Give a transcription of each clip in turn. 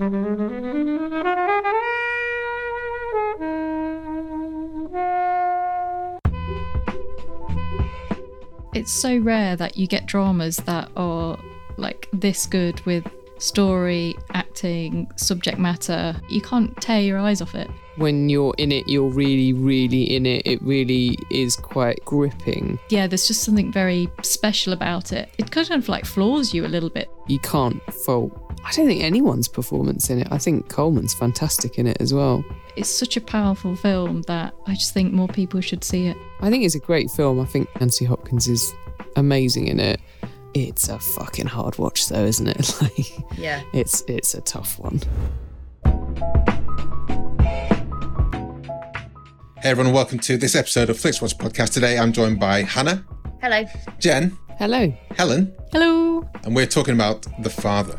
It's so rare that you get dramas that are like this good with story, acting, subject matter. You can't tear your eyes off it. When you're in it, you're really, really in it. It really is quite gripping. Yeah, there's just something very special about it. It kind of like floors you a little bit. You can't fault. I don't think anyone's performance in it. I think Colman's fantastic in it as well. It's such a powerful film that I just think more people should see it. I think it's a great film. I think Anthony Hopkins is amazing in it. It's a fucking hard watch though, isn't it? Like Yeah. it's it's a tough one. Hey everyone, welcome to this episode of Flixwatch Podcast. Today I'm joined by Hannah, Hello. Jen, Hello. Helen, Hello. and we're talking about The Father.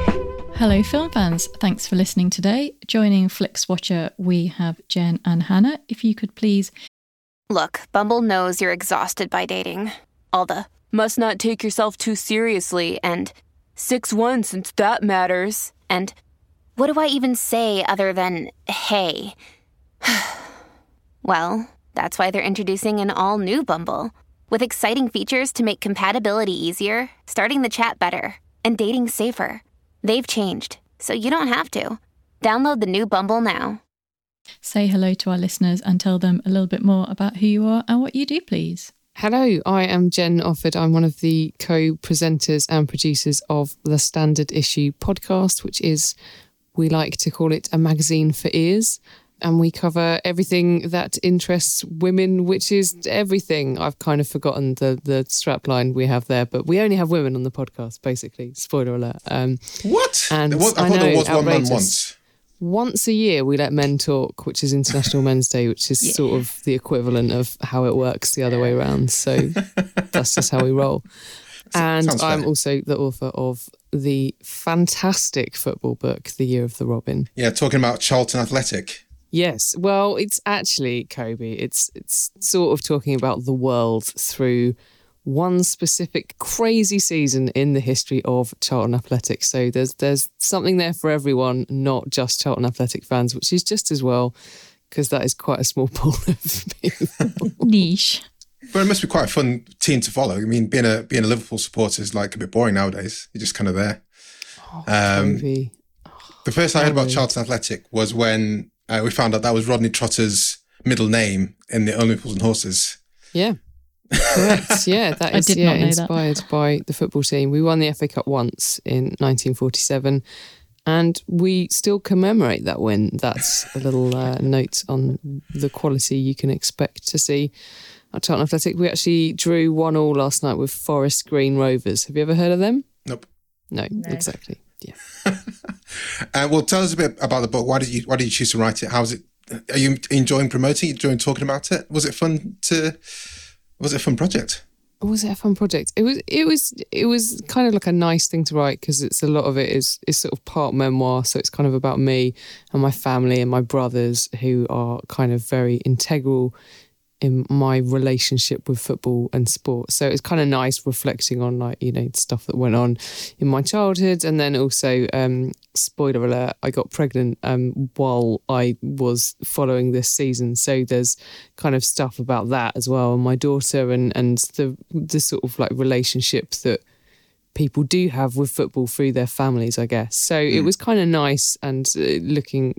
Hello, film fans. Thanks for listening today. Joining Flix Watcher, we have Jen and Hannah. If you could please Look, Bumble knows you're exhausted by dating. All the must not take yourself too seriously and 6 1 since that matters. And what do I even say other than hey? well, that's why they're introducing an all new Bumble with exciting features to make compatibility easier, starting the chat better, and dating safer. They've changed, so you don't have to. Download the new Bumble now. say hello to our listeners and tell them a little bit more about who you are and what you do, please. Hello, I am Jen Offord. I'm one of the co presenters and producers of the Standard Issue podcast, which is, we like to call it a magazine for ears. And we cover everything that interests women, which is everything. I've kind of forgotten the, the strap line we have there, but we only have women on the podcast, basically. Spoiler alert. Um, What? And was- I, I thought there know, was one man outrageous. once. once a year we let men talk, which is International Men's Day, which is sort of the equivalent of how it works the other way around. So that's just how we roll. And sounds I'm fair. also the author of the fantastic football book, The Year of the Robin. Yeah, talking about Charlton Athletic. Yes, well, it's actually Kobe. It's it's sort of talking about the world through one specific crazy season in the history of Charlton Athletic. So there's there's something there for everyone, not just Charlton Athletic fans, which is just as well because that is quite a small pool of people. Niche. But it must be quite a fun team to follow. I mean, being a being a Liverpool supporter is like a bit boring nowadays. You're just kind of there. Um, Kobe. The first I heard about Lovely. Charlton Athletic was when uh, we found out that was Rodney Trotter's middle name in the Only Fools and Horses. Yeah. Correct. Yeah, that I is did yeah, not know that. inspired by the football team. We won the FA Cup once in 1947, and we still commemorate that win. That's a little uh, note on the quality you can expect to see at Tottenham Athletic. We actually drew one all last night with Forest Green Rovers. Have you ever heard of them? Nope. No, exactly. Yeah. Uh, well, tell us a bit about the book. Why did you Why did you choose to write it? How's it? Are you enjoying promoting it? Enjoying talking about it? Was it fun to? Was it a fun project? was it a fun project? It was. It was. It was kind of like a nice thing to write because it's a lot of it is is sort of part memoir. So it's kind of about me and my family and my brothers who are kind of very integral in my relationship with football and sport. So it's kind of nice reflecting on like you know stuff that went on in my childhood, and then also um, spoiler alert, I got pregnant um, while I was following this season. So there's kind of stuff about that as well, and my daughter and and the the sort of like relationship that people do have with football through their families, I guess. So mm. it was kind of nice and uh, looking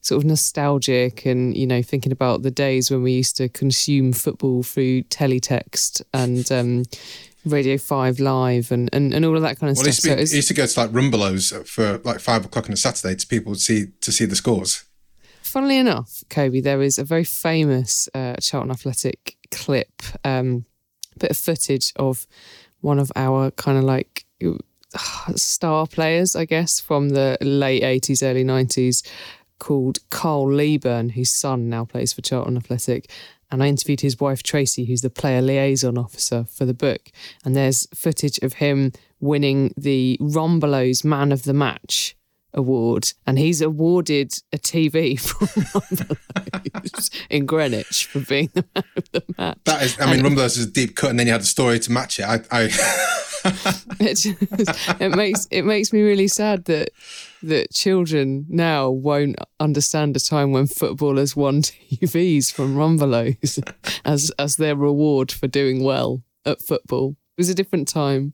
sort of nostalgic and, you know, thinking about the days when we used to consume football through teletext and um, Radio 5 Live and, and, and all of that kind of well, stuff. It used, so used to go to like Rumbelows for like five o'clock on a Saturday to people to see, to see the scores. Funnily enough, Kobe, there is a very famous uh, Charlton Athletic clip, um, bit of footage of one of our kind of like star players, I guess, from the late 80s, early 90s, called Carl Leaburn, whose son now plays for Charlton Athletic. And I interviewed his wife, Tracy, who's the player liaison officer for the book. And there's footage of him winning the Rumbelows Man of the Match award, and he's awarded a TV from in Greenwich for being the man of the match. That is, I mean, and, Rumbelows is a deep cut, and then you had a story to match it. I, I it, just, it makes it makes me really sad that that children now won't understand a time when footballers won TVs from Rumbelows as as their reward for doing well at football. It was a different time.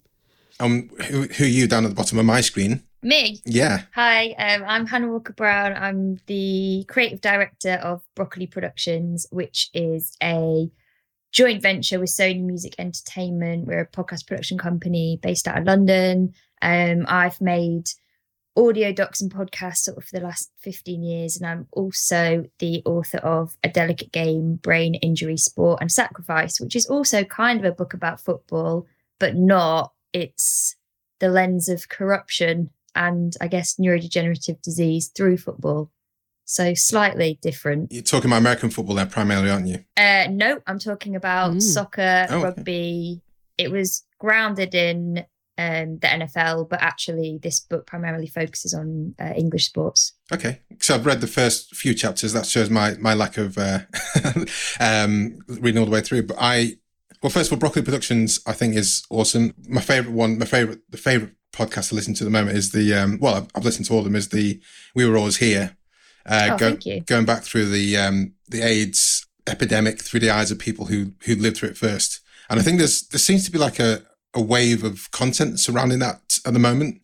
Um, who, who are you down at the bottom of my screen? Me? Yeah. Hi, um, I'm Hannah Walker Brown. I'm the creative director of Broccoli Productions, which is a joint venture with Sony Music Entertainment. We're a podcast production company based out of London. Um, I've made audio docs and podcasts sort of for the last 15 years, and I'm also the author of A Delicate Game Brain Injury, Sport and Sacrifice, which is also kind of a book about football, but not. It's the lens of corruption and I guess neurodegenerative disease through football. So slightly different. You're talking about American football there primarily, aren't you? Uh, no, I'm talking about mm. soccer, oh, rugby. Okay. It was grounded in um, the NFL, but actually, this book primarily focuses on uh, English sports. Okay, so I've read the first few chapters. That shows my my lack of uh, um, reading all the way through. But I, well, first of all, Broccoli Productions, I think is awesome. My favorite one, my favorite, the favorite podcast to listen to at the moment is the um, well, I've, I've, listened to all of them. Is the We Were Always Here. Uh, oh, go, thank you. Going back through the um, the AIDS epidemic through the eyes of people who who lived through it first, and I think there's there seems to be like a a wave of content surrounding that at the moment,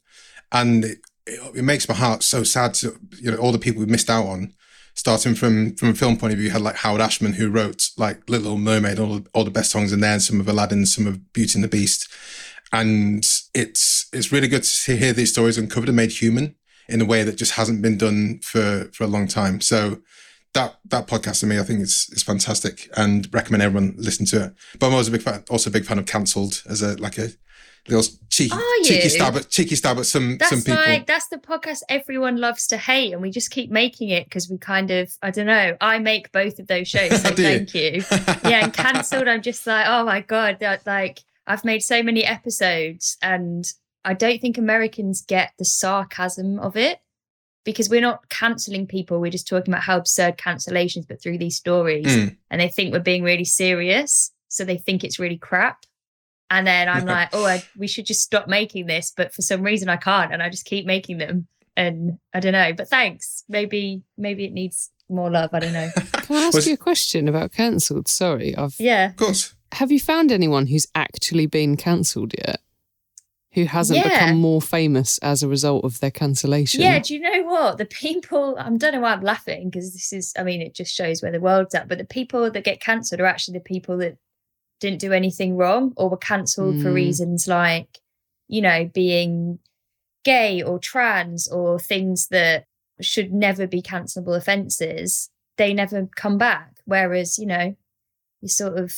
and it, it, it makes my heart so sad to you know all the people we missed out on. Starting from from a film point of view, you had like Howard Ashman who wrote like Little Mermaid, all all the best songs in there, and some of Aladdin, some of Beauty and the Beast, and it's it's really good to hear these stories uncovered and made human in a way that just hasn't been done for for a long time. So that that podcast to me, I think is is fantastic, and recommend everyone listen to it. But I'm also a big fan, also a big fan of cancelled as a like a little cheeky cheeky stab at cheeky stab at some that's some people. Like, that's the podcast everyone loves to hate, and we just keep making it because we kind of I don't know. I make both of those shows, so thank you. you. yeah, and cancelled. I'm just like, oh my god, that like I've made so many episodes and I don't think Americans get the sarcasm of it because we're not canceling people. We're just talking about how absurd cancellations, but through these stories. Mm. And they think we're being really serious. So they think it's really crap. And then I'm like, oh, I, we should just stop making this. But for some reason, I can't. And I just keep making them. And I don't know. But thanks. Maybe, maybe it needs more love. I don't know. Can I ask Was, you a question about cancelled? Sorry. I've, yeah. Of course. Have you found anyone who's actually been cancelled yet? Who hasn't yeah. become more famous as a result of their cancellation? Yeah, do you know what? The people, I don't know why I'm laughing because this is, I mean, it just shows where the world's at. But the people that get cancelled are actually the people that didn't do anything wrong or were cancelled mm. for reasons like, you know, being gay or trans or things that should never be cancelable offences. They never come back. Whereas, you know, you sort of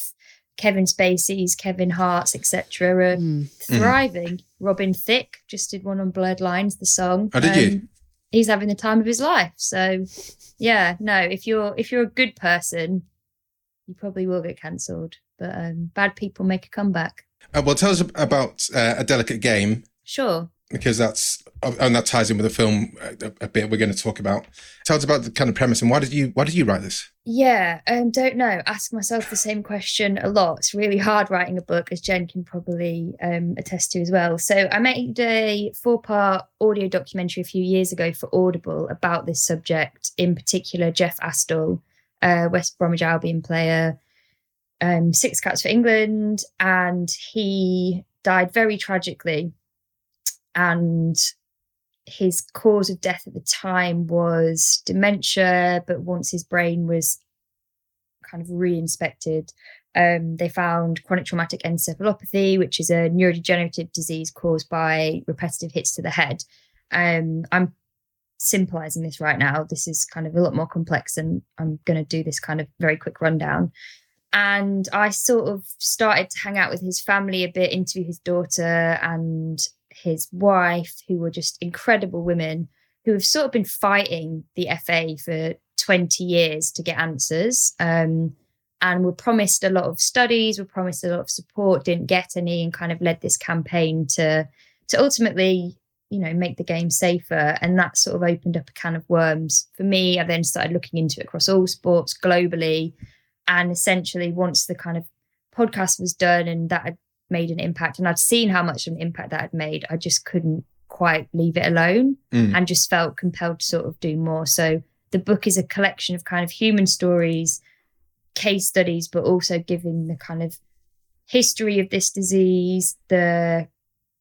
Kevin Spacey's, Kevin Hart's, etc., are mm. thriving. Mm. Robin Thicke just did one on Blurred Lines, the song. Oh, did um, you? He's having the time of his life. So, yeah, no, if you're if you're a good person, you probably will get cancelled. But um, bad people make a comeback. Uh, well, tell us about uh, a delicate game Sure. Because that's and that ties in with the film a, a bit we're going to talk about. Tell us about the kind of premise and why did you why did you write this? Yeah, um, don't know. Ask myself the same question a lot. It's really hard writing a book, as Jen can probably um, attest to as well. So I made a four-part audio documentary a few years ago for Audible about this subject. In particular, Jeff Astle, uh, West Bromwich Albion player, um, six caps for England, and he died very tragically. And his cause of death at the time was dementia, but once his brain was kind of re-inspected, um, they found chronic traumatic encephalopathy, which is a neurodegenerative disease caused by repetitive hits to the head. Um, I'm simplizing this right now. This is kind of a lot more complex, and I'm going to do this kind of very quick rundown. And I sort of started to hang out with his family a bit, interview his daughter and his wife, who were just incredible women who have sort of been fighting the FA for 20 years to get answers. Um, and were promised a lot of studies, were promised a lot of support, didn't get any, and kind of led this campaign to to ultimately, you know, make the game safer. And that sort of opened up a can of worms for me. I then started looking into it across all sports globally. And essentially, once the kind of podcast was done and that had made an impact, and I'd seen how much of an impact that had made, I just couldn't quite leave it alone Mm. and just felt compelled to sort of do more. So the book is a collection of kind of human stories, case studies, but also giving the kind of history of this disease, the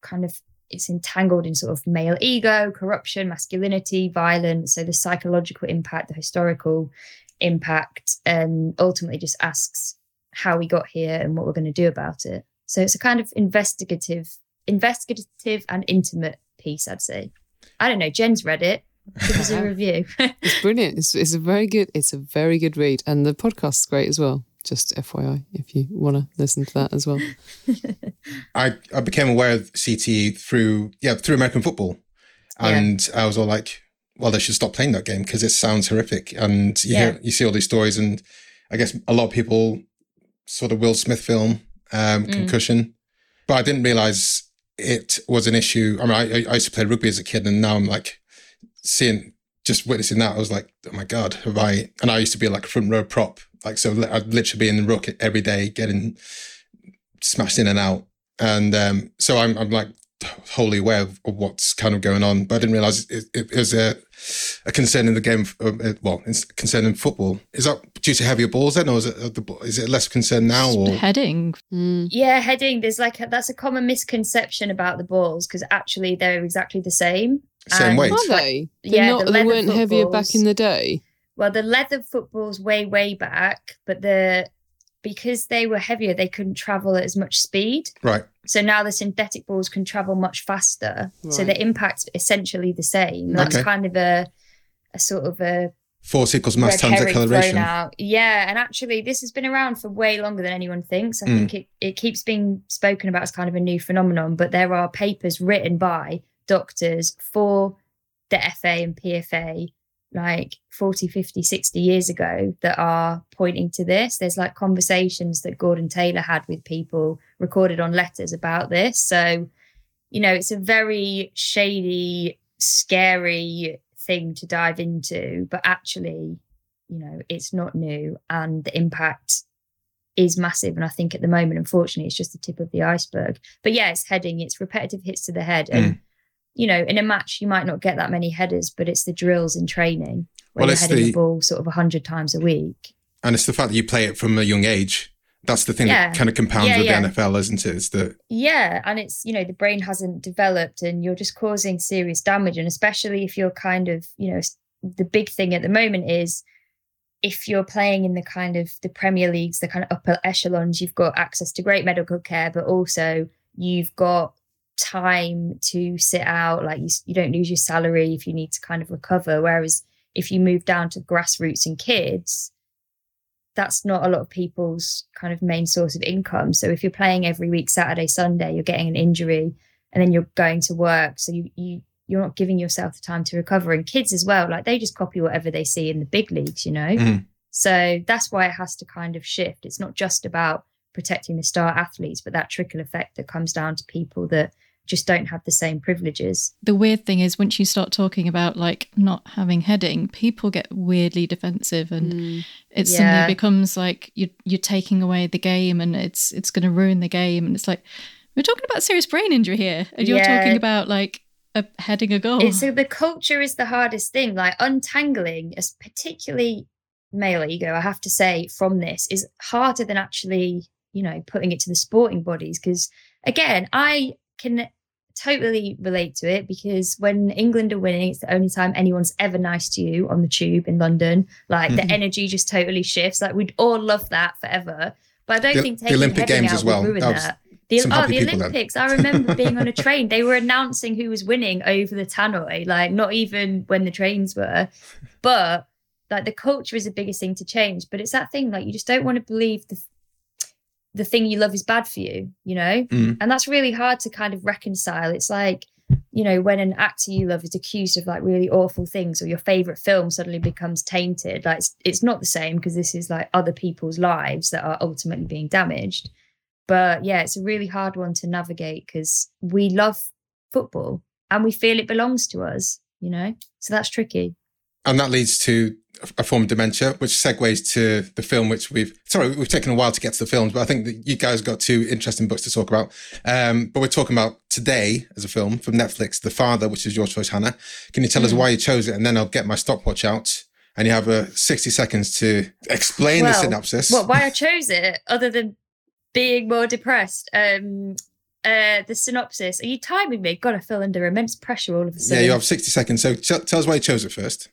kind of it's entangled in sort of male ego, corruption, masculinity, violence. So the psychological impact, the historical impact, and ultimately just asks how we got here and what we're going to do about it. So it's a kind of investigative, investigative and intimate piece, I'd say. I don't know. Jen's read it. Give us a review. It's brilliant. It's, it's a very good. It's a very good read, and the podcast's great as well. Just FYI, if you want to listen to that as well. I, I became aware of CTE through yeah through American football, and I was all like, well, they should stop playing that game because it sounds horrific. And you Yeah. hear, you see all these stories, and I guess a lot of people saw the Will Smith film um, Mm. Concussion, but I didn't realize it was an issue. I mean, I, I used to play rugby as a kid, and now I'm like seeing just witnessing that. I was like, oh my god, have I? And I used to be like a front row prop, like so I'd literally be in the ruck every day, getting smashed in and out. And um, so I'm, I'm like wholly aware of, of what's kind of going on, but I didn't realize it, it, was a, a concern in the game. Of, uh, well, it's concern in football. Is that due to heavier balls then, or is it uh, the, is it less concern now? Or Heading. Mm. yeah, heading. There's like a, that's a common misconception about the balls because actually they're exactly the same. Same And- weight. Are they? They're Yeah, not, the they weren't heavier back in the day. Well, the leather footballs way way back, but the because they were heavier, they couldn't travel at as much speed. right? So now the synthetic balls can travel much faster. So Right. the impact's essentially the same. That's Okay. kind of a a sort of a Force equals mass times herring thrown acceleration. out. Yeah, and actually, this has been around for way longer than anyone thinks. I Mm. think it, it keeps being spoken about as kind of a new phenomenon, but there are papers written by doctors for the FA and PFA like 40, 50, 60 years ago that are pointing to this. There's like conversations that Gordon Taylor had with people recorded on letters about this. So, you know, it's a very shady, scary thing to dive into, but actually, you know, it's not new and the impact is massive. And I think at the moment, unfortunately, it's just the tip of the iceberg. But yeah, it's heading, it's repetitive hits to the head. And, mm. You know, in a match, you might not get that many headers, but it's the drills in training where Well, you're it's heading the- the ball sort of 100 times a week. And it's the fact that you play it from a young age. That's the thing Yeah. that kind of compounds Yeah, with yeah. the NFL, isn't it? It's the Yeah, and it's you know the brain hasn't developed, and you're just causing serious damage, and especially if you're kind of you know the big thing at the moment is if you're playing in the kind of the Premier Leagues, the kind of upper echelons, you've got access to great medical care, but also you've got time to sit out. Like you, you don't lose your salary if you need to kind of recover. Whereas if you move down to grassroots and kids, that's not a lot of people's kind of main source of income. So if you're playing every week, Saturday, Sunday, you're getting an injury and then you're going to work. So you, you, you're not giving yourself the time to recover. And kids as well, like they just copy whatever they see in the big leagues, you know? Mhm. So that's why it has to kind of shift. It's not just about protecting the star athletes, but that trickle effect that comes down to people that just don't have the same privileges. The weird thing is once you start talking about like not having heading, people get weirdly defensive and mm. it yeah. suddenly becomes like you you're taking away the game and it's it's going to ruin the game and it's like we're talking about serious brain injury here and you're yeah. talking about like a heading a goal. It's, so the culture is the hardest thing. Like untangling, as particularly male ego, I have to say, from this is harder than actually, you know, putting it to the sporting bodies. Because again, I can totally relate to it because when England are winning, it's the only time anyone's ever nice to you on the tube in London. Like the mm-hmm. energy just totally shifts. Like we'd all love that forever. But I don't the, think taking the Olympic Games as well. That was, that. The, oh, the Olympics. I remember being on a train. They were announcing who was winning over the tannoy, like not even when the trains were. But like the culture is the biggest thing to change. But it's that thing like you just don't want to believe the the thing you love is bad for you, you know? Mm. And that's really hard to kind of reconcile. It's like, you know, when an actor you love is accused of like really awful things or your favorite film suddenly becomes tainted. Like it's, it's not the same because this is like other people's lives that are ultimately being damaged. But yeah, it's a really hard one to navigate because we love football and we feel it belongs to us, you know? So that's tricky. And that leads to a form of dementia, which segues to the film, which we've, sorry, we've taken a while to get to the films, but I think that you guys got two interesting books to talk about. Um, but we're talking about today as a film from Netflix, The Father, which is your choice, Hannah. Can you tell mm. us why you chose it? And then I'll get my stopwatch out and you have uh, 60 seconds to explain well, the synopsis. Well, why I chose it, other than being more depressed. Um, uh, the synopsis. Are you timing me? God, I feel under immense pressure all of a sudden. Yeah, you have 60 seconds. So t- tell us why you chose it first.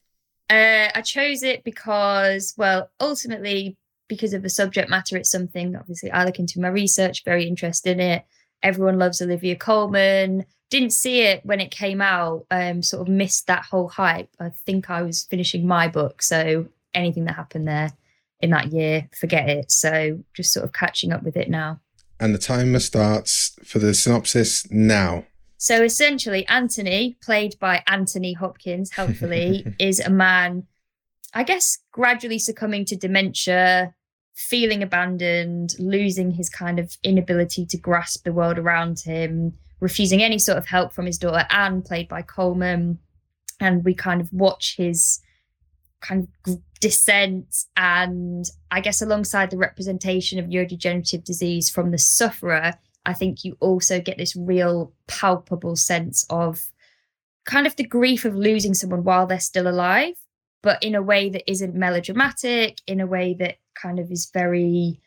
Uh, I chose it because, well, ultimately, because of the subject matter, it's something obviously I look into my research, very interested in it. Everyone loves Olivia Colman. Didn't see it when it came out, um, sort of missed that whole hype. I think I was finishing my book, so anything that happened there in that year, forget it. So just sort of catching up with it now. And the timer starts for the synopsis now. So essentially, Anthony, played by Anthony Hopkins, helpfully, is a man, I guess, gradually succumbing to dementia, feeling abandoned, losing his kind of inability to grasp the world around him, refusing any sort of help from his daughter Anne, played by Colman. And we kind of watch his kind of descent and I guess alongside the representation of neurodegenerative disease from the sufferer, I think you also get this real palpable sense of kind of the grief of losing someone while they're still alive, but in a way that isn't melodramatic, in a way that kind of is very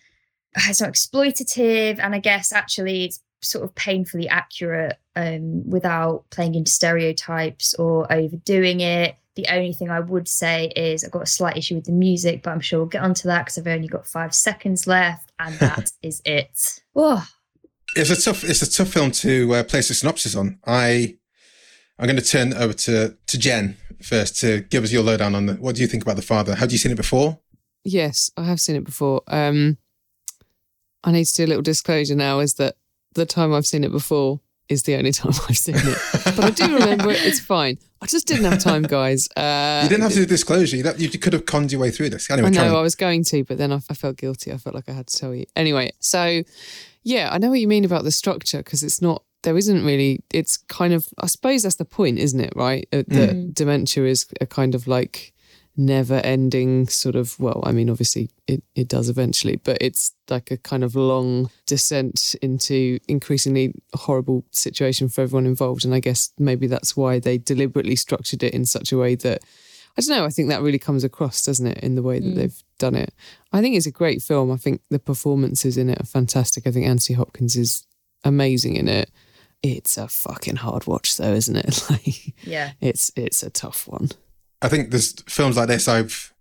it's not exploitative and I guess actually it's sort of painfully accurate um, without playing into stereotypes or overdoing it the only thing I would say is I've got a slight issue with the music, but I'm sure we'll get onto that because I've only got five seconds left, and that is it. Oh. It's a tough. It's a tough film to uh, place a synopsis on. I, I'm going to turn over to to Jen first to give us your lowdown on the. What do you think about the father? Have you seen it before? Yes, I have seen it before. Um, I need to do a little disclosure now. Is that the time I've seen it before is the only time I've seen it. but I do remember it. It's fine. I just didn't have time, guys. Uh, you didn't have to do disclosure. You, you could have conned your way through this. Anyway, I know I was going to, but then I, I, felt guilty. I felt like I had to tell you. Anyway, so yeah, I know what you mean about the structure because it's not. There isn't really. It's kind of. I suppose that's the point, isn't it? Right. Uh, that mm. dementia is a kind of like never ending sort of well i mean obviously it, it does eventually but it's like a kind of long descent into increasingly horrible situation for everyone involved and i guess maybe that's why they deliberately structured it in such a way that i don't know i think that really comes across doesn't it in the way that mm. they've done it. I think it's a great film. I think the performances in it are fantastic. I think anthony hopkins is amazing in it. It's a fucking hard watch though isn't it? Like yeah. it's it's a tough one. I think there's films like this. I've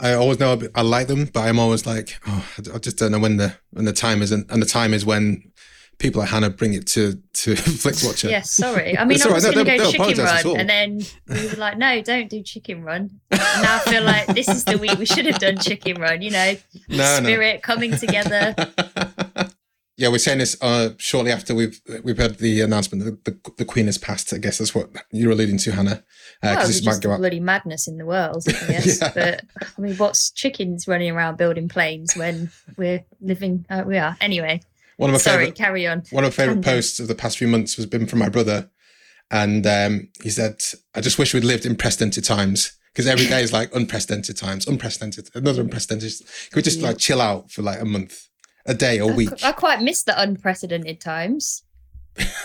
I always know I like them, but I'm always like, oh, I just don't know when the when the time is, and, and the time is when people like Hannah bring it to to Flixwatcher. Yes, sorry. I mean, I was right. going to go Chicken Run, and then we were like, no, don't do Chicken Run. And now I feel like this is the week we should have done Chicken Run. You know, no, spirit no. coming together. Yeah, we're saying this uh, shortly after we've we've heard the announcement that the, the Queen has passed. I guess that's what you're alluding to, Hannah. Uh, well, this might go bloody madness in the world, yes. yeah. But I mean, what's chickens running around building planes when we're living? Uh, we are anyway. One of my sorry, favorite, carry on. One of my favorite posts of the past few months was been from my brother, and um, he said, "I just wish we'd lived in precedented times." Because every day is like unprecedented times, unprecedented, another unprecedented. Could we just yeah. like chill out for like a month? a day or week. I quite missed the unprecedented times.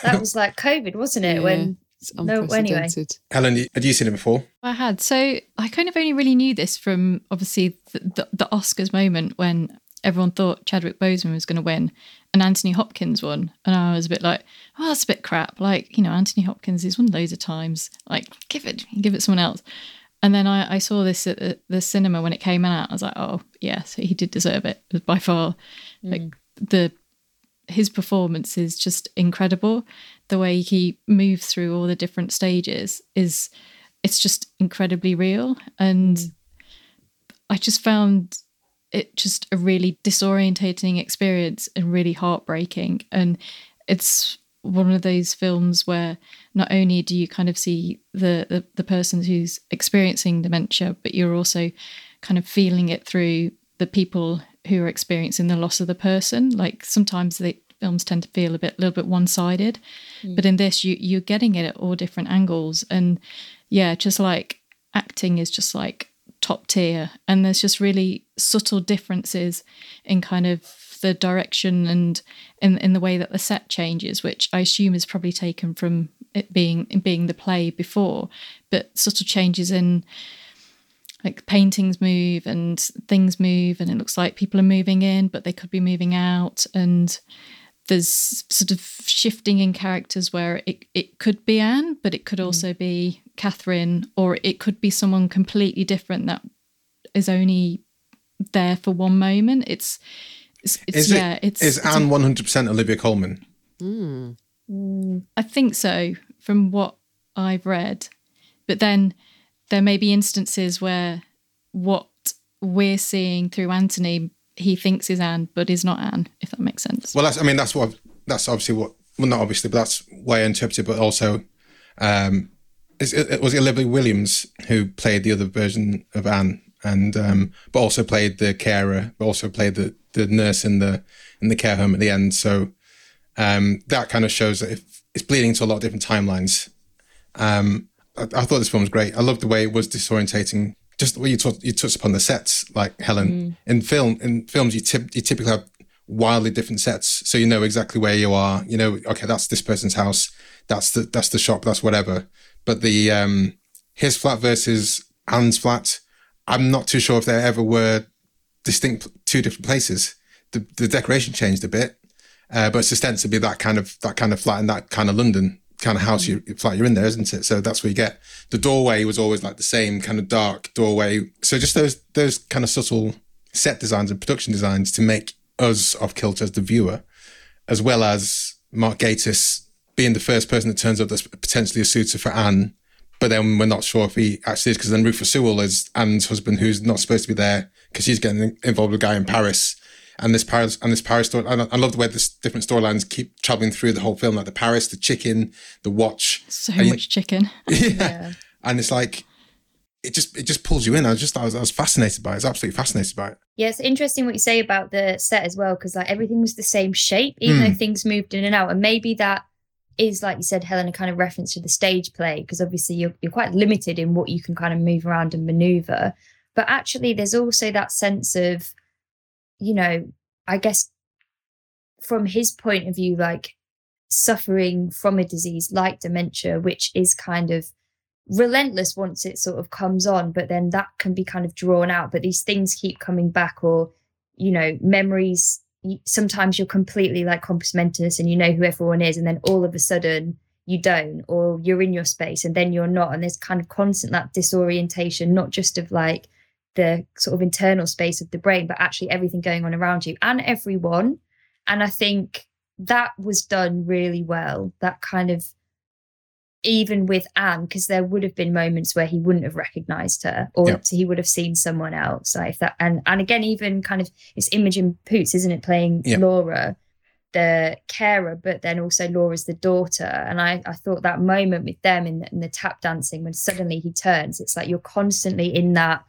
That was like COVID, wasn't it? Yeah, when no, anyway. Helen, had you seen it before? I had. So I kind of only really knew this from obviously the, the, the Oscars moment when everyone thought Chadwick Boseman was going to win and Anthony Hopkins won. And I was a bit like, oh, that's a bit crap. Like, you know, Anthony Hopkins, he's won loads of times. Like, give it, give it someone else. And then I, I saw this at the, the, cinema when it came out. I was like, oh, yes, he did deserve it. It was by far Mm. Like the his performance is just incredible. The way he moves through all the different stages is it's just incredibly real. And mm. I just found it just a really disorientating experience and really heartbreaking. And it's one of those films where not only do you kind of see the, the, the person who's experiencing dementia, but you're also kind of feeling it through the people who are experiencing the loss of the person. Like sometimes the films tend to feel a bit, a little bit one-sided, mm. but in this, you you're getting it at all different angles, and yeah, just like acting is just like top tier, and there's just really subtle differences in kind of the direction and in in the way that the set changes, which I assume is probably taken from it being being the play before, but subtle changes in like paintings move and things move and it looks like people are moving in but they could be moving out and there's sort of shifting in characters where it, it could be Anne but it could mm. also mm. be Catherine or it could be someone completely different that is only there for one moment it's it's, it's is yeah it, it's is it's Anne 100% Olivia Colman. mm. I think so from what I've read but then there may be instances where what we're seeing through Anthony, he thinks is Anne, but is not Anne, if that makes sense. Well, that's, I mean, that's what, that's obviously what, well, not obviously, but that's why I interpreted, but also, um, it, it was Olivia Williams who played the other version of Anne, and um, but also played the carer, but also played the, the nurse in the in the care home at the end. So um, that kind of shows that if it's bleeding to a lot of different timelines. Um, I, I, thought this film was great. I loved the way it was disorientating. Just the way you, talk, you touched upon the sets, like Helen. Mm. In film, in films, you, tip, you typically have wildly different sets, so you know exactly where you are. You know, okay, that's this person's house. That's the that's the shop. That's whatever. But the um, his flat versus Anne's flat, I'm not too sure if there ever were distinct two different places. The the decoration changed a bit, uh, but it's ostensibly that kind of that kind of flat in that kind of London kind of house you flat you're in there, isn't it? So that's where you get the doorway was always like the same kind of dark doorway. So just those those kind of subtle set designs and production designs to make us off kilter as the viewer, as well as Mark Gatiss being the first person that turns up that's potentially a suitor for Anne, but then we're not sure if he actually is because then Rufus Sewell is Anne's husband who's not supposed to be there because she's getting involved with a guy in Paris and this Paris and this Paris story. I, I love the way this different storylines keep traveling through the whole film, like the Paris, the chicken, the watch. So much you, chicken. Yeah. yeah. and it's like it just it just pulls you in. I was just I was, I was fascinated by it. I was absolutely fascinated by it. Yeah, it's interesting what you say about the set as well, because like everything was the same shape, even mm. though things moved in and out, and maybe that is like you said, Helen, a kind of reference to the stage play, because obviously you're you're quite limited in what you can kind of move around and maneuver. But actually, there's also that sense of, you know, I guess from his point of view, like suffering from a disease like dementia, which is kind of relentless once it sort of comes on, but then that can be kind of drawn out. But these things keep coming back, or, you know, memories. Sometimes you're completely like compos mentis and you know who everyone is, and then all of a sudden you don't, or you're in your space and then you're not. And there's kind of constant that disorientation, not just of like the sort of internal space of the brain, but actually everything going on around you and everyone. And I think that was done really well. That kind of, even with Anne, because there would have been moments where he wouldn't have recognized her or yeah. he would have seen someone else. Like that, and and again, even kind of it's Imogen Poots, isn't it, playing yeah. Laura? the carer, but then also Laura's the daughter. And I, I thought that moment with them in the, in the tap dancing when suddenly he turns, it's like you're constantly in that,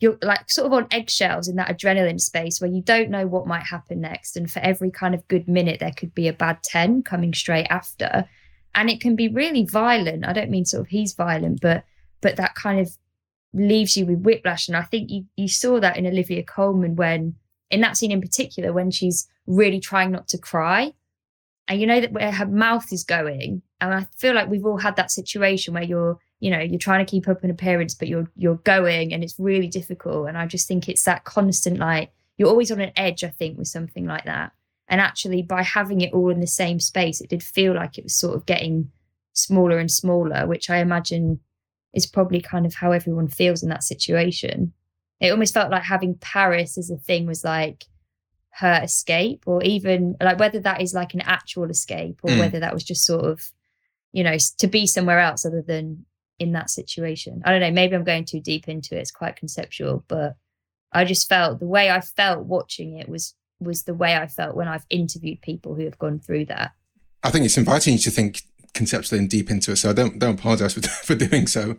you're like sort of on eggshells in that adrenaline space where you don't know what might happen next. And for every kind of good minute, there could be a bad 10 coming straight after. And it can be really violent. I don't mean sort of he's violent, but but that kind of leaves you with whiplash. And I think you you saw that in Olivia Colman when in that scene in particular when she's really trying not to cry and you know that where her mouth is going and i feel like we've all had that situation where you're you know you're trying to keep up an appearance but you're you're going and it's really difficult and i just think it's that constant like you're always on an edge i think with something like that and actually by having it all in the same space it did feel like it was sort of getting smaller and smaller which i imagine is probably kind of how everyone feels in that situation it almost felt like having Paris as a thing was like her escape, or even like whether that is like an actual escape or mm. whether that was just sort of, you know, to be somewhere else other than in that situation. I don't know. Maybe I'm going too deep into it. It's quite conceptual, but I just felt the way I felt watching it was was the way I felt when I've interviewed people who have gone through that. I think it's inviting you to think conceptually and deep into it. So I don't don't apologize for, for doing so.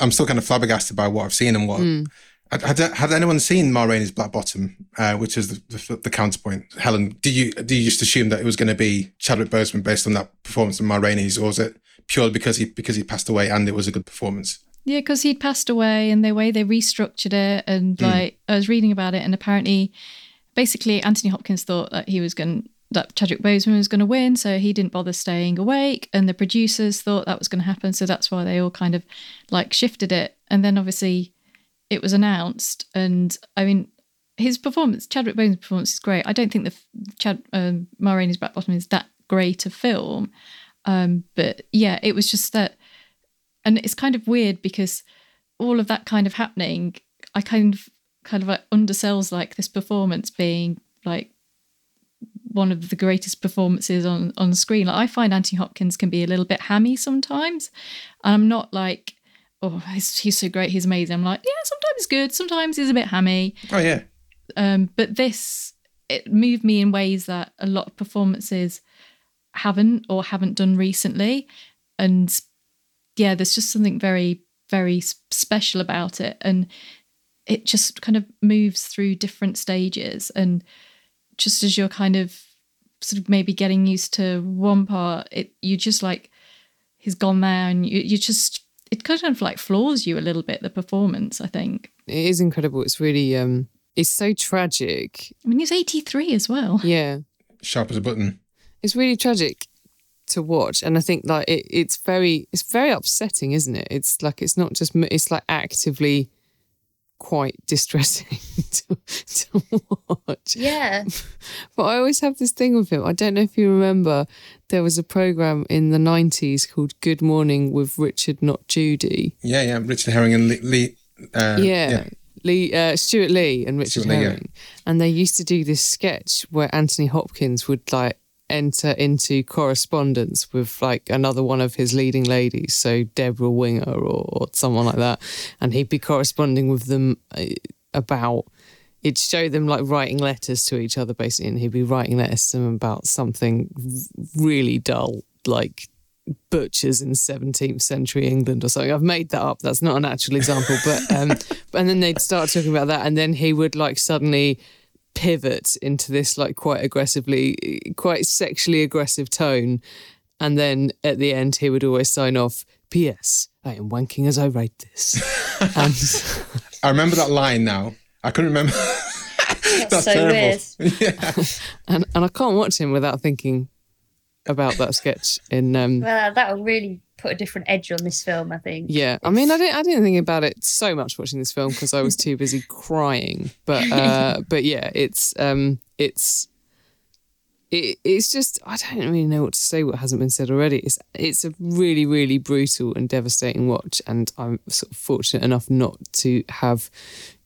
I'm still kind of flabbergasted by what I've seen and what mm. Had, had anyone seen Ma Rainey's Black Bottom, uh, which is the, the, the, counterpoint? Helen, do you do you just assume that it was going to be Chadwick Boseman based on that performance of Ma Rainey's, or was it purely because he because he passed away and it was a good performance? Yeah, because he'd passed away, and the way they restructured it, and mm. like I was reading about it, and apparently, basically, Anthony Hopkins thought that he was going that Chadwick Boseman was going to win, so he didn't bother staying awake, and the producers thought that was going to happen, so that's why they all kind of like shifted it, and then obviously it was announced, and I mean, his performance, Chadwick Boseman's performance, is great. I don't think the Chad um, Ma Rainey's Black Bottom is that great a film, um, but yeah, it was just that, and it's kind of weird because all of that kind of happening, I kind of kind of like undersells like this performance being like one of the greatest performances on on screen. Like I find Anthony Hopkins can be a little bit hammy sometimes, and I'm not like oh, he's, he's so great, he's amazing. I'm like, yeah, sometimes good, sometimes he's a bit hammy. Oh yeah. Um, but this it moved me in ways that a lot of performances haven't or haven't done recently, and yeah, there's just something very very special about it, and it just kind of moves through different stages, and just as you're kind of sort of maybe getting used to one part, it you just like he's gone there, and you you just it kind of like floors you a little bit the performance i think. It is incredible. It's really um it's so tragic. I mean he's 83 as well. Yeah. Sharp as a button. It's really tragic to watch. And i think like it, it's very it's very upsetting isn't it? It's like it's not just it's like actively quite distressing to, to, watch. Yeah. But I always have this thing with him. I don't know if you remember, there was a program in the 90s called Good Morning with Richard, not Judy. Yeah, yeah. Richard Herring and Lee. Lee uh, yeah. yeah. Lee, uh, Stewart Lee and Richard Stewart Herring. Lee, yeah. And they used to do this sketch where Anthony Hopkins would like enter into correspondence with like another one of his leading ladies, so Debra Winger or, or someone like that, and he'd be corresponding with them uh, about. It'd show them like writing letters to each other, basically, and he'd be writing letters to them about something really dull, like butchers in 17th century England or something. I've made that up. That's not an actual example, but um, and then they'd start talking about that, and then he would like suddenly pivot into this like quite aggressively, quite sexually aggressive tone. And then at the end, he would always sign off, P.S. I am wanking as I write this. and I remember that line now. I couldn't remember. That's, That's so terrible. weird. yeah. and, and I can't watch him without thinking about that sketch in. Um, well, that'll really put a different edge on this film. I think. Yeah, I mean, I didn't, I didn't think about it so much watching this film because I was too busy crying. But, uh, but yeah, it's, um, it's, it, it's just I don't really know what to say. What hasn't been said already. It's, it's a really, really brutal and devastating watch, and I'm sort of fortunate enough not to have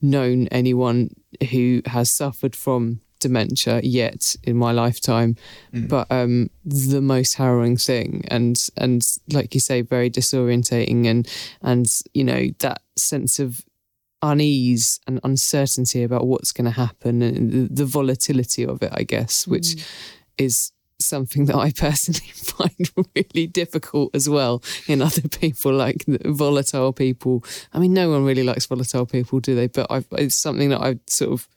known anyone who has suffered from dementia yet in my lifetime, mm. but um, the most harrowing thing, and and like you say, very disorientating, and and you know that sense of unease and uncertainty about what's going to happen, and the, the, volatility of it, I guess, which mm. is something that I personally find really difficult as well in other people, like volatile people. I mean, no one really likes volatile people, do they? But I've, it's something that I sort of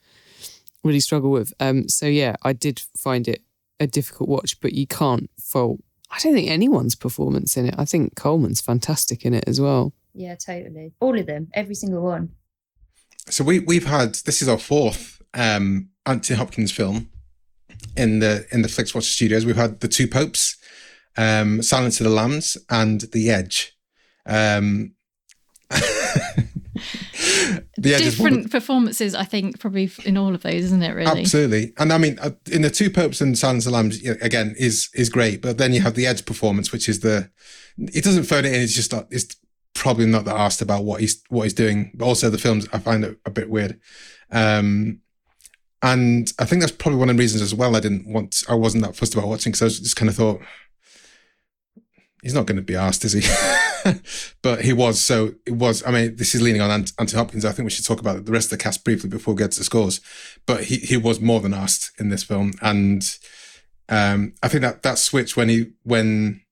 really struggle with. Um, so yeah, I did find it a difficult watch, but you can't fault. I don't think anyone's performance in it. I think Colman's fantastic in it as well. Yeah, totally. All of them, every single one. So we we've had this is our fourth um, Anthony Hopkins film in the in the Flixwatch studios. We've had the two popes, um, Silence of the Lambs, and The Edge. Um, the different performances, I think, probably in all of those, isn't it? Really, absolutely. And I mean, uh, in the two popes and Silence of the Lambs, again, is is great. But then you have the Edge performance, which is the it doesn't phone it in. It's just not, it's probably not that asked about what he's what he's doing. But also the films, I find it a bit weird. Um, and I think that's probably one of the reasons as well. I didn't want, I wasn't that fussed about watching because I was just kind of thought, he's not going to be asked, is he? but he was. So it was. I mean, this is leaning on Ant- Anthony Hopkins. I think we should talk about the rest of the cast briefly before we get to the scores. But he he was more than asked in this film, and um, I think that that switch when he when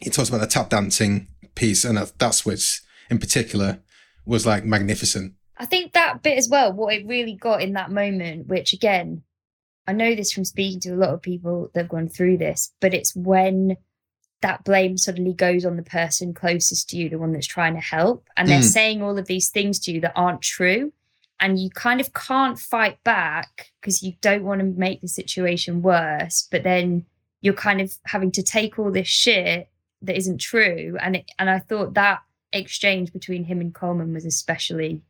he talks about the tap dancing piece and that, that switch in particular was like magnificent. I think that bit as well, what it really got in that moment, which again, I know this from speaking to a lot of people that have gone through this, but it's when that blame suddenly goes on the person closest to you, the one that's trying to help, and they're mm. saying all of these things to you that aren't true. And you kind of can't fight back because you don't want to make the situation worse. But then you're kind of having to take all this shit that isn't true. And it, and I thought that exchange between him and Colman was especially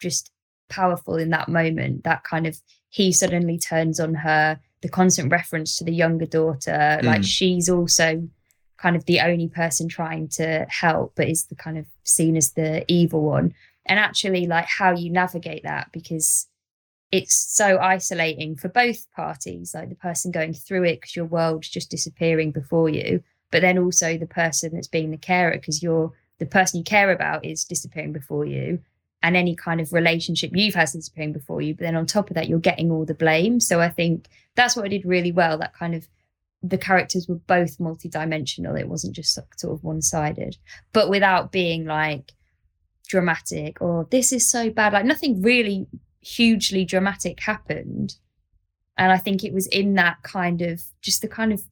just powerful in that moment. That kind of he suddenly turns on her, the constant reference to the younger daughter, mm. like she's also kind of the only person trying to help, but is the kind of seen as the evil one. And actually, like how you navigate that because it's so isolating for both parties, like the person going through it because your world's just disappearing before you, but then also the person that's being the carer because you're the person you care about is disappearing before you and any kind of relationship you've had disappearing before you. But then on top of that, you're getting all the blame. So I think that's what I did really well. That kind of the characters were both multidimensional. It wasn't just sort of one sided, but without being like dramatic or this is so bad. Like nothing really hugely dramatic happened. And I think it was in that kind of just the kind of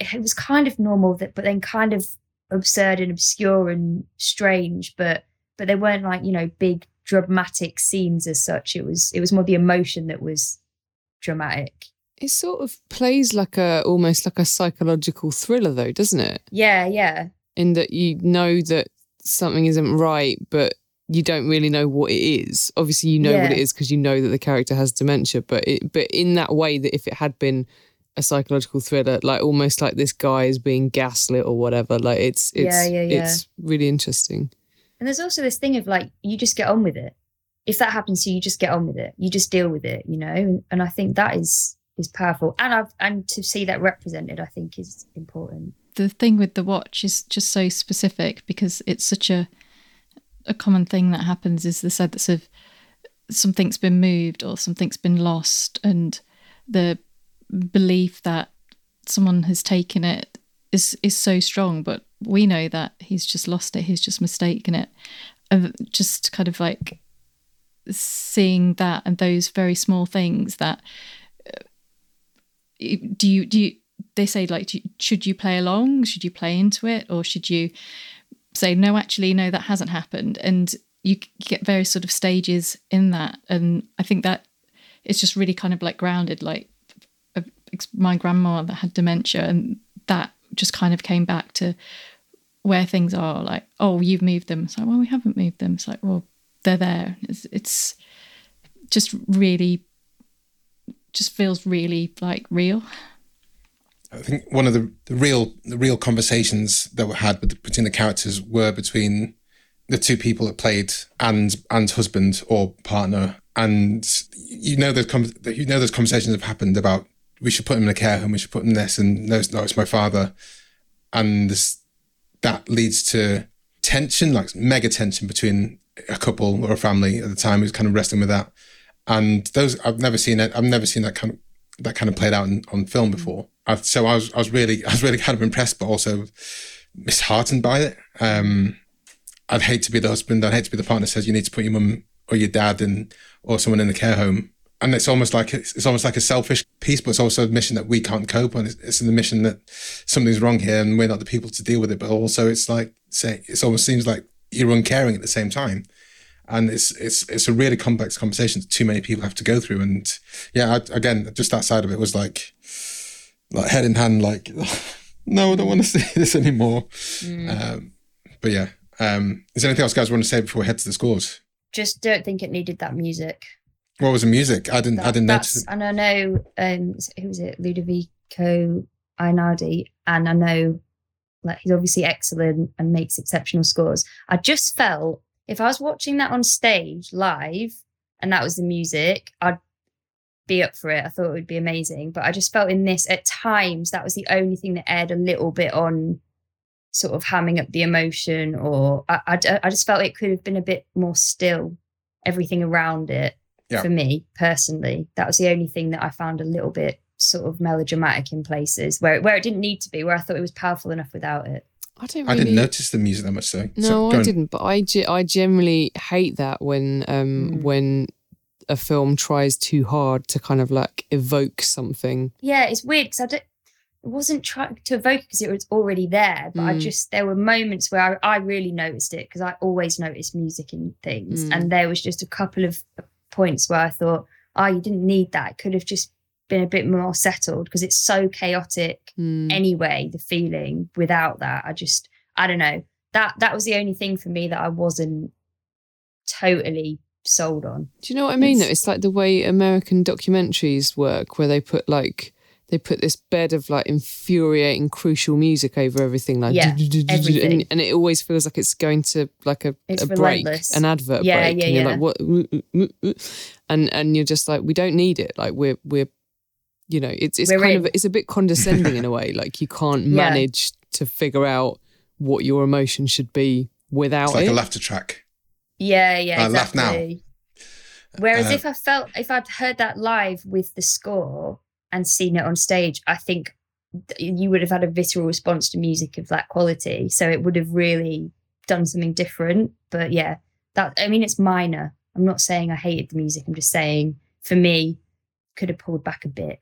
it was kind of normal that but then kind of absurd and obscure and strange, but but they weren't like you know big dramatic scenes as such. It was it was more the emotion that was dramatic. It sort of plays like a almost like a psychological thriller, though, doesn't it? Yeah, yeah. In that you know that something isn't right, but you don't really know what it is. Obviously, you know yeah. what it is because you know that the character has dementia. But it, but in that way, that if it had been a psychological thriller, like almost like this guy is being gaslit or whatever, like it's it's yeah, yeah, it's really interesting. And there's also this thing of like, you just get on with it. If that happens to you, you just get on with it. You just deal with it, you know? And, I think that is is powerful. And I've and to see that represented, I think is important. The thing with the watch is just so specific because it's such a a common thing that happens is the sense of something's been moved or something's been lost and the belief that someone has taken it is is so strong but we know that he's just lost it he's just mistaken it. And just kind of like seeing that and those very small things that uh, do you do you they say like you, should you play along? Should you play into it? Or should you say no actually no that hasn't happened? And you get various sort of stages in that. And i think that it's just really kind of like grounded like my grandma that had dementia and that just kind of came back to where things are like oh you've moved them. It's like well we haven't moved them. It's like well they're there. It's, it's just really just feels really like real. I think one of the, the real the real conversations that were had between the characters were between the two people that played and and husband or partner, and you know those com- you know those conversations have happened about we should put him in a care home, we should put him in this, and no, no, it's my father, and this, that leads to tension, like mega tension between a couple or a family at the time who's kind of wrestling with that. And those I've never seen it. I've never seen that kind of that kind of played out in, on film before. I, so I was I was really I was really kind of impressed, but also misheartened by it. Um, I'd hate to be the husband. I'd hate to be the partner that says you need to put your mum or your dad in or someone in the care home. And it's almost like it's, it's almost like a selfish piece, but it's also a mission that we can't cope on. It's, it's the mission that something's wrong here and we're not the people to deal with it. But also, it's like say it almost seems like you're uncaring at the same time and it's it's it's a really complex conversation that too many people have to go through. And yeah, I, again, just that side of it was like like head in hand, like no, I don't want to see this anymore. Mm. Um, but yeah, um, is there anything else guys want to say before we head to the scores? Just don't think it needed that music. What was the music? I didn't. That, I didn't notice. And I know um, who was it? Ludovico Einaudi, and I know like he's obviously excellent and makes exceptional scores. I just felt if I was watching that on stage live and that was the music, I'd be up for it. I thought it would be amazing. But I just felt in this at times that was the only thing that aired a little bit on sort of hamming up the emotion, or I, I, I just felt it could have been a bit more still, everything around it yeah. for me personally. That was the only thing that I found a little bit sort of melodramatic in places where where it didn't need to be, where I thought it was powerful enough without it. I don't. Really... I didn't notice the music that much. So no, so, I didn't. But I, ge- I generally hate that when um mm. when a film tries too hard to kind of like evoke something. Yeah, it's weird because I don't. It wasn't trying to evoke because it was already there, but mm. I just there were moments where I, I really noticed it because I always notice music in things, mm. and there was just a couple of points where I thought, oh, you didn't need that. It could have just been a bit more settled. Because it's so chaotic mm. anyway the feeling without that. I just i don't know. That that was the only thing for me that i wasn't totally sold on. Do you know what i mean it's, though it's like the way american documentaries work where they put like they put this bed of like infuriating crucial music over everything like yeah, everything. And, it always feels like it's going to like a, a break an advert yeah, break yeah, and you're yeah. like what and and you're just like we don't need it like we're we're you know it's it's We're kind in. of it's a bit condescending in a way like you can't yeah. manage to figure out what your emotion should be without it's like it. a laughter track yeah yeah uh, exactly. laugh now whereas uh, if i felt if i'd heard that live with the score and seen it on stage i think you would have had a visceral response to music of that quality so it would have really done something different but yeah that i mean it's minor i'm not saying i hated the music i'm just saying for me could have pulled back a bit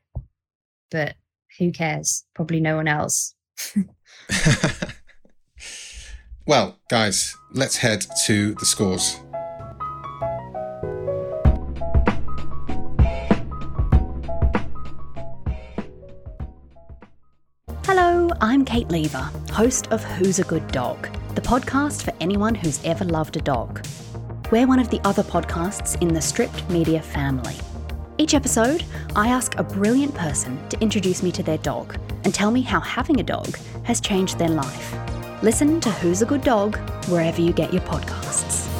but who cares? Probably no one else. well, guys, let's head to the scores. I'm Kate Lever, host of Who's a Good Dog, the podcast for anyone who's ever loved a dog. We're one of the other podcasts in the Stripped Media family. Each episode, I ask a brilliant person to introduce me to their dog and tell me how having a dog has changed their life. Listen to Who's a Good Dog wherever you get your podcasts.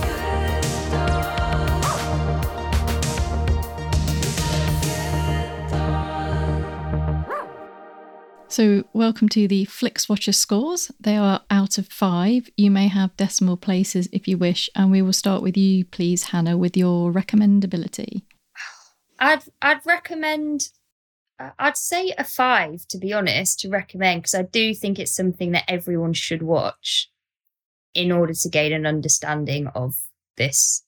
So, welcome to the FlixWatcher scores. They are out of five. You may have decimal places if you wish, and we will start with you, please, Hannah, with your recommendability. I'd I'd recommend uh, I'd say a five to be honest to recommend because I do think it's something that everyone should watch in order to gain an understanding of this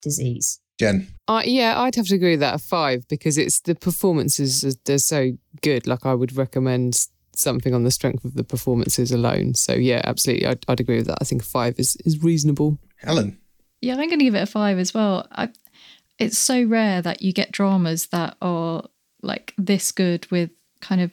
disease. Jen, uh, yeah, I'd have to agree with that a five because it's the performances they're so good. Like I would recommend something on the strength of the performances alone. So yeah, absolutely, I'd, I'd agree with that. I think a five is is reasonable. Helen, yeah, I'm going to give it a five as well. I it's so rare that you get dramas that are like this good with kind of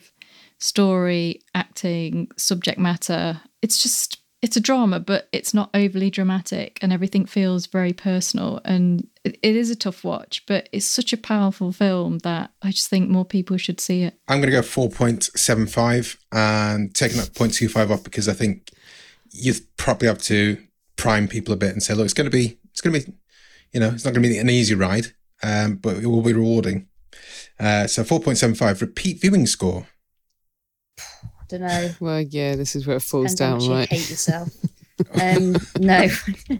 story, acting, subject matter. It's just it's a drama, but it's not overly dramatic, and everything feels very personal. And it, it is a tough watch, but it's such a powerful film that I just think more people should see it. I'm going to go four point seven five and taking that 0.25 off because I think you probably have to prime people a bit and say, look, it's going to be it's going to be you know, it's not going to be an easy ride, um, but it will be rewarding. Uh, so 4.75 repeat viewing score. I don't know. Well, yeah, this is where it falls Depends down, right? You hate yourself. um, no.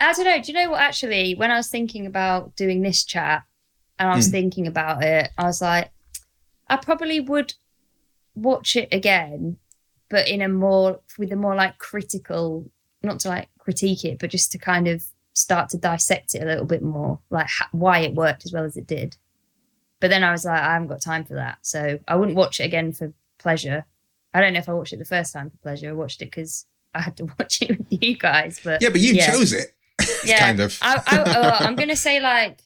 I don't know. Do you know what? Actually, when I was thinking about doing this chat, and I was mm. thinking about it, I was like, I probably would watch it again, but in a more with a more like critical, not to like critique it, but just to kind of start to dissect it a little bit more, like ha- why it worked as well as it did. But then I was like, I haven't got time for that, so I wouldn't watch it again for pleasure. I don't know if I watched it the first time for pleasure. I watched it because I had to watch it with you guys. But yeah, but you yeah. chose it. yeah, kind of. I, I, uh, I'm gonna say like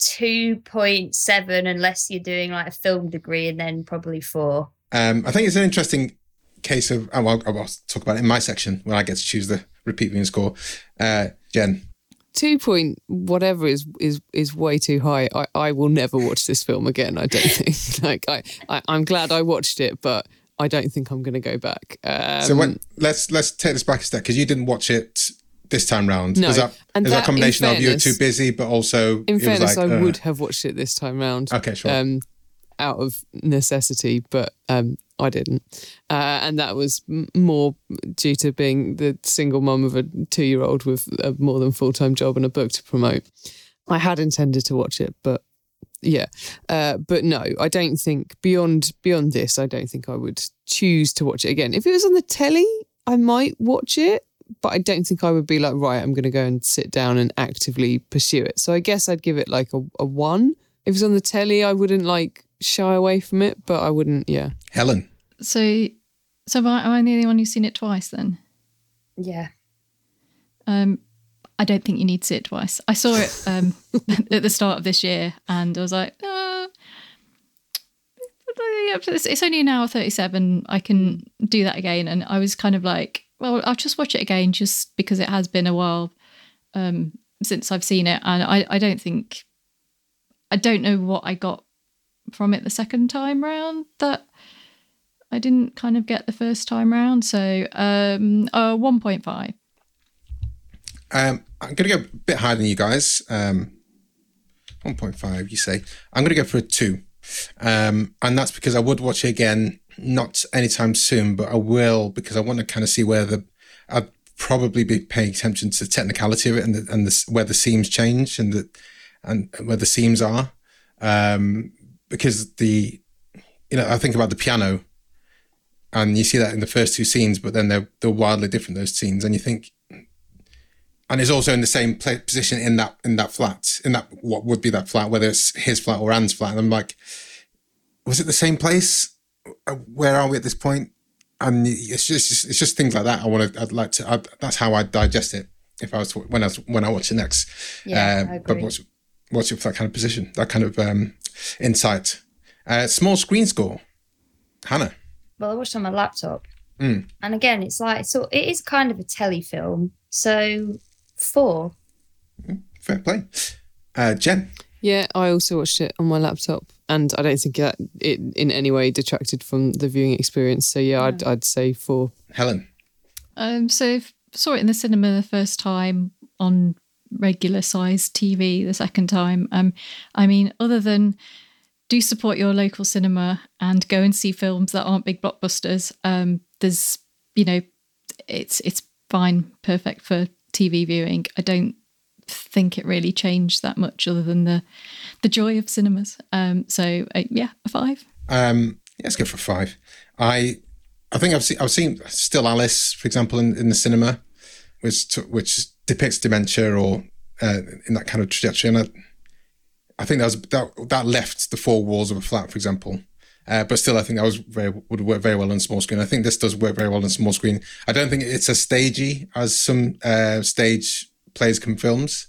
2.7 unless you're doing like a film degree and then probably four. Um, I think it's an interesting case of, oh, I'll, I'll, talk about it in my section when I get to choose the repeat viewing score. Uh, Jen. Two point whatever is is is way too high. I, I will never watch this film again. I don't think. like I, I I'm glad I watched it, but I don't think I'm going to go back. Um, so when, let's let's take this back a step because you didn't watch it this time round? No, is that, and is that, a combination fairness, of you were too busy, but also in fairness, like, I uh, would have watched it this time round. Okay, sure. Um, out of necessity, but um, I didn't, uh, and that was more due to being the single mum of a two-year-old with a more than full-time job and a book to promote. I had intended to watch it, but yeah, uh, but no, I don't think beyond beyond this, I don't think I would choose to watch it again. If it was on the telly, I might watch it but I don't think I would be like, right, I'm going to go and sit down and actively pursue it. So I guess I'd give it like a, a one. If it was on the telly, I wouldn't like shy away from it, but I wouldn't, yeah. Helen. So, so am I, am I the only one who's seen it twice then? Yeah. Um, I don't think you need to see it twice. I saw it um, at the start of this year and I was like, uh, it's only an hour 37. I can do that again. And I was kind of like, well, I'll just watch it again just because it has been a while um, since I've seen it, and I, I don't think I don't know what I got from it the second time round that I didn't kind of get the first time round. So um, uh, one point five. Um, I'm going to go a bit higher than you guys. Um, 1.5, you say. I'm going to go for a two. Um, and that's because I would watch it again not anytime soon, but I will because I want to kind of see where the I'd probably be paying attention to the technicality of it and the, and the, where the seams change and the and where the seams are, um, because the you know I think about the piano, and you see that in the first two scenes, but then they're they're wildly different those scenes, and you think. And is also in the same position in that in that flat in that what would be that flat whether it's his flat or Anne's flat and I'm like, was it the same place? Uh, where are we at this point? And it's just it's just things like that. I want to. I'd like to. I'd, that's how I digest it. If I was to, when I was when I watch it next. Yeah, uh, but what's what's your that kind of position? That kind of um, insight. Uh, small screen score, Hannah. Well, I watched on my laptop, mm. and again, it's like so. It is kind of a telefilm. So four. Mm, fair play, uh, Jen. Yeah, I also watched it on my laptop, and I don't think that it in any way detracted from the viewing experience. So yeah, yeah. I'd I'd say four. Helen. Um, so saw it in the cinema the first time on regular sized TV the second time. Um, I mean, other than do support your local cinema and go and see films that aren't big blockbusters. Um, there's you know, it's it's fine, perfect for TV viewing. I don't think it really changed that much other than the the joy of cinemas. Um, so uh, yeah, a five. Um, yeah, let's go for five. I I think I've seen I've seen Still Alice, for example, in, in the cinema, which which depicts dementia or uh, in that kind of trajectory, and I, I think that was that that left the four walls of a flat, for example. Uh, but still, I think that was very would work very well on small screen. I think this does work very well on small screen. I don't think it's as stagey as some uh, stage plays come films,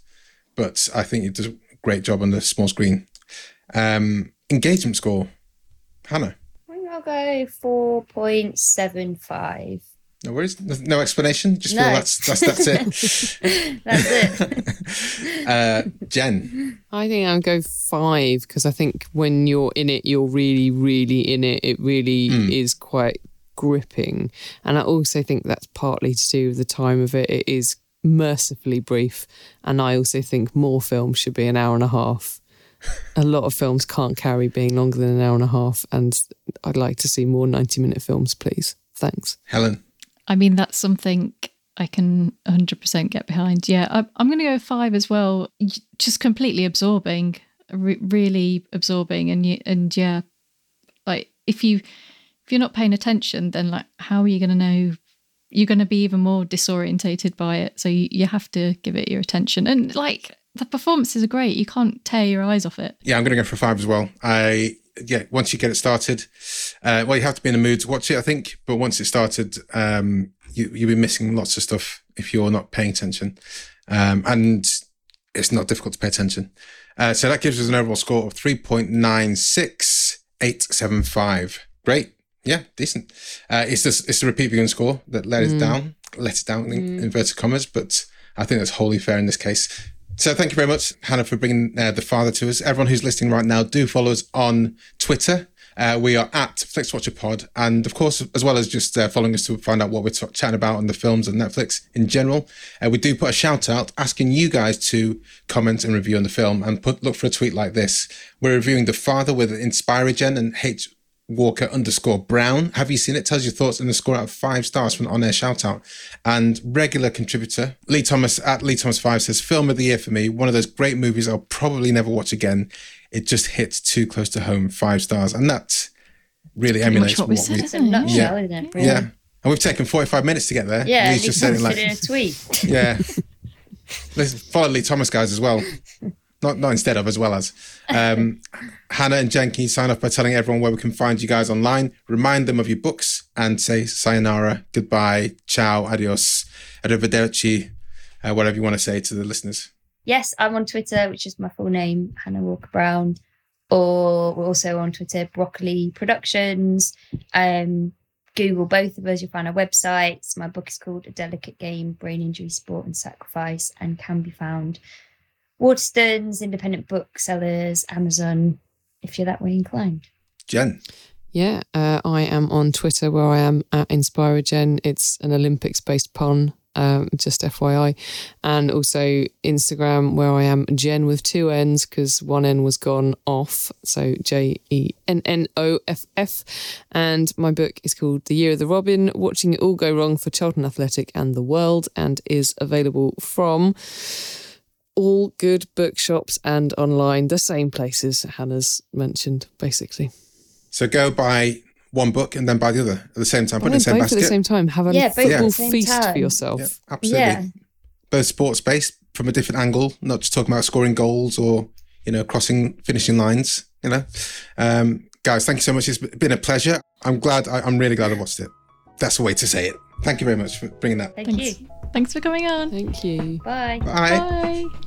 but I think it does a great job on the small screen. Um, engagement score, Hannah. I'll go four point seven five. No worries. No, explanation. Just no. feel that's that's that's it. that's it. uh, Jen. I think I'll go five because I think when you're in it, you're really, really in it. It really mm. is quite gripping, and I also think that's partly to do with the time of it. It is mercifully brief. And I also think more films should be an hour and a half. a lot of films can't carry being longer than an hour and a half. And I'd like to see more 90 minute films, please. Thanks. Helen. I mean, that's something I can 100% get behind. Yeah, I, am going to go five as well. Just completely absorbing, re- really absorbing. And, and yeah, like if you if you're not paying attention, then like how are you going to know? You're going to be even more disorientated by it. So you, you have to give it your attention. And like the performances are great. You can't tear your eyes off it. Yeah, I'm going to go for five as well. I yeah, once you get it started, uh, well, you have to be in the mood to watch it, I think. But once it started, um, you you'll be missing lots of stuff if you're not paying attention, um, and it's not difficult to pay attention. Uh, so that gives us an overall score of three point nine six eight seven five. Great, yeah, decent. Uh, it's just it's the repeat viewing score that let mm. it down, let it down in mm. inverted commas, but I think that's wholly fair in this case. So thank you very much, Hannah, for bringing uh, the father to us. Everyone who's listening right now, do follow us on Twitter. Uh, we are at FlixWatcherPod, and of course, as well as just uh, following us to find out what we're t- chatting about on the films and Netflix in general, uh, we do put a shout out asking you guys to comment and review on the film and put look for a tweet like this. We're reviewing The Father with Inspirigen and H Walker underscore Brown. Have you seen it? Tells your thoughts and a score out of five stars from on air shout out. And regular contributor Lee Thomas at Lee Thomas Five says, Film of the year for me. One of those great movies I'll probably never watch again. It just hits too close to home. Five stars. And that really emulates what, we said, we, yeah. It, really? yeah. And we've taken 45 minutes to get there. Yeah, Lee's just said it like in a tweet. Yeah. Let's follow Lee Thomas guys as well not not instead of as well as. Um, hannah and jen can you sign off by telling everyone where we can find you guys online? Remind them of your books and say sayonara goodbye ciao adios arrivederci uh, whatever you want to say to the listeners. Yes i'm on twitter which is my full name hannah walker brown or we're also on twitter broccoli productions. Um, Google both of us, you'll find our websites. My book is called A Delicate Game Brain Injury, Sport and Sacrifice and can be found Waterstones, independent booksellers, Amazon, if you're that way inclined. Jen. Yeah, uh, I am on Twitter where I am at Inspirigen. It's an Olympics based pun, um, just FYI. And also Instagram where I am Jen with two N's because one N was gone off. So J E N N O F F. And my book is called The Year of the Robin Watching It All Go Wrong for Charlton Athletic and the World and is available from all good bookshops and online, the same places Hannah's mentioned, basically. So go buy one book and then buy the other at the same time, put in the same basket. at the same time. Have a yeah, football feast time. for yourself. Yeah, absolutely. Yeah. Both sports based from a different angle, not just talking about scoring goals or, you know, crossing finishing lines, you know. Um, guys, thank you so much. It's been a pleasure. I'm glad, I, am really glad I watched it. That's the way to say it. Thank you very much for bringing that. Thank Thanks. you. Thanks for coming on. Thank you. Bye. Bye. Bye.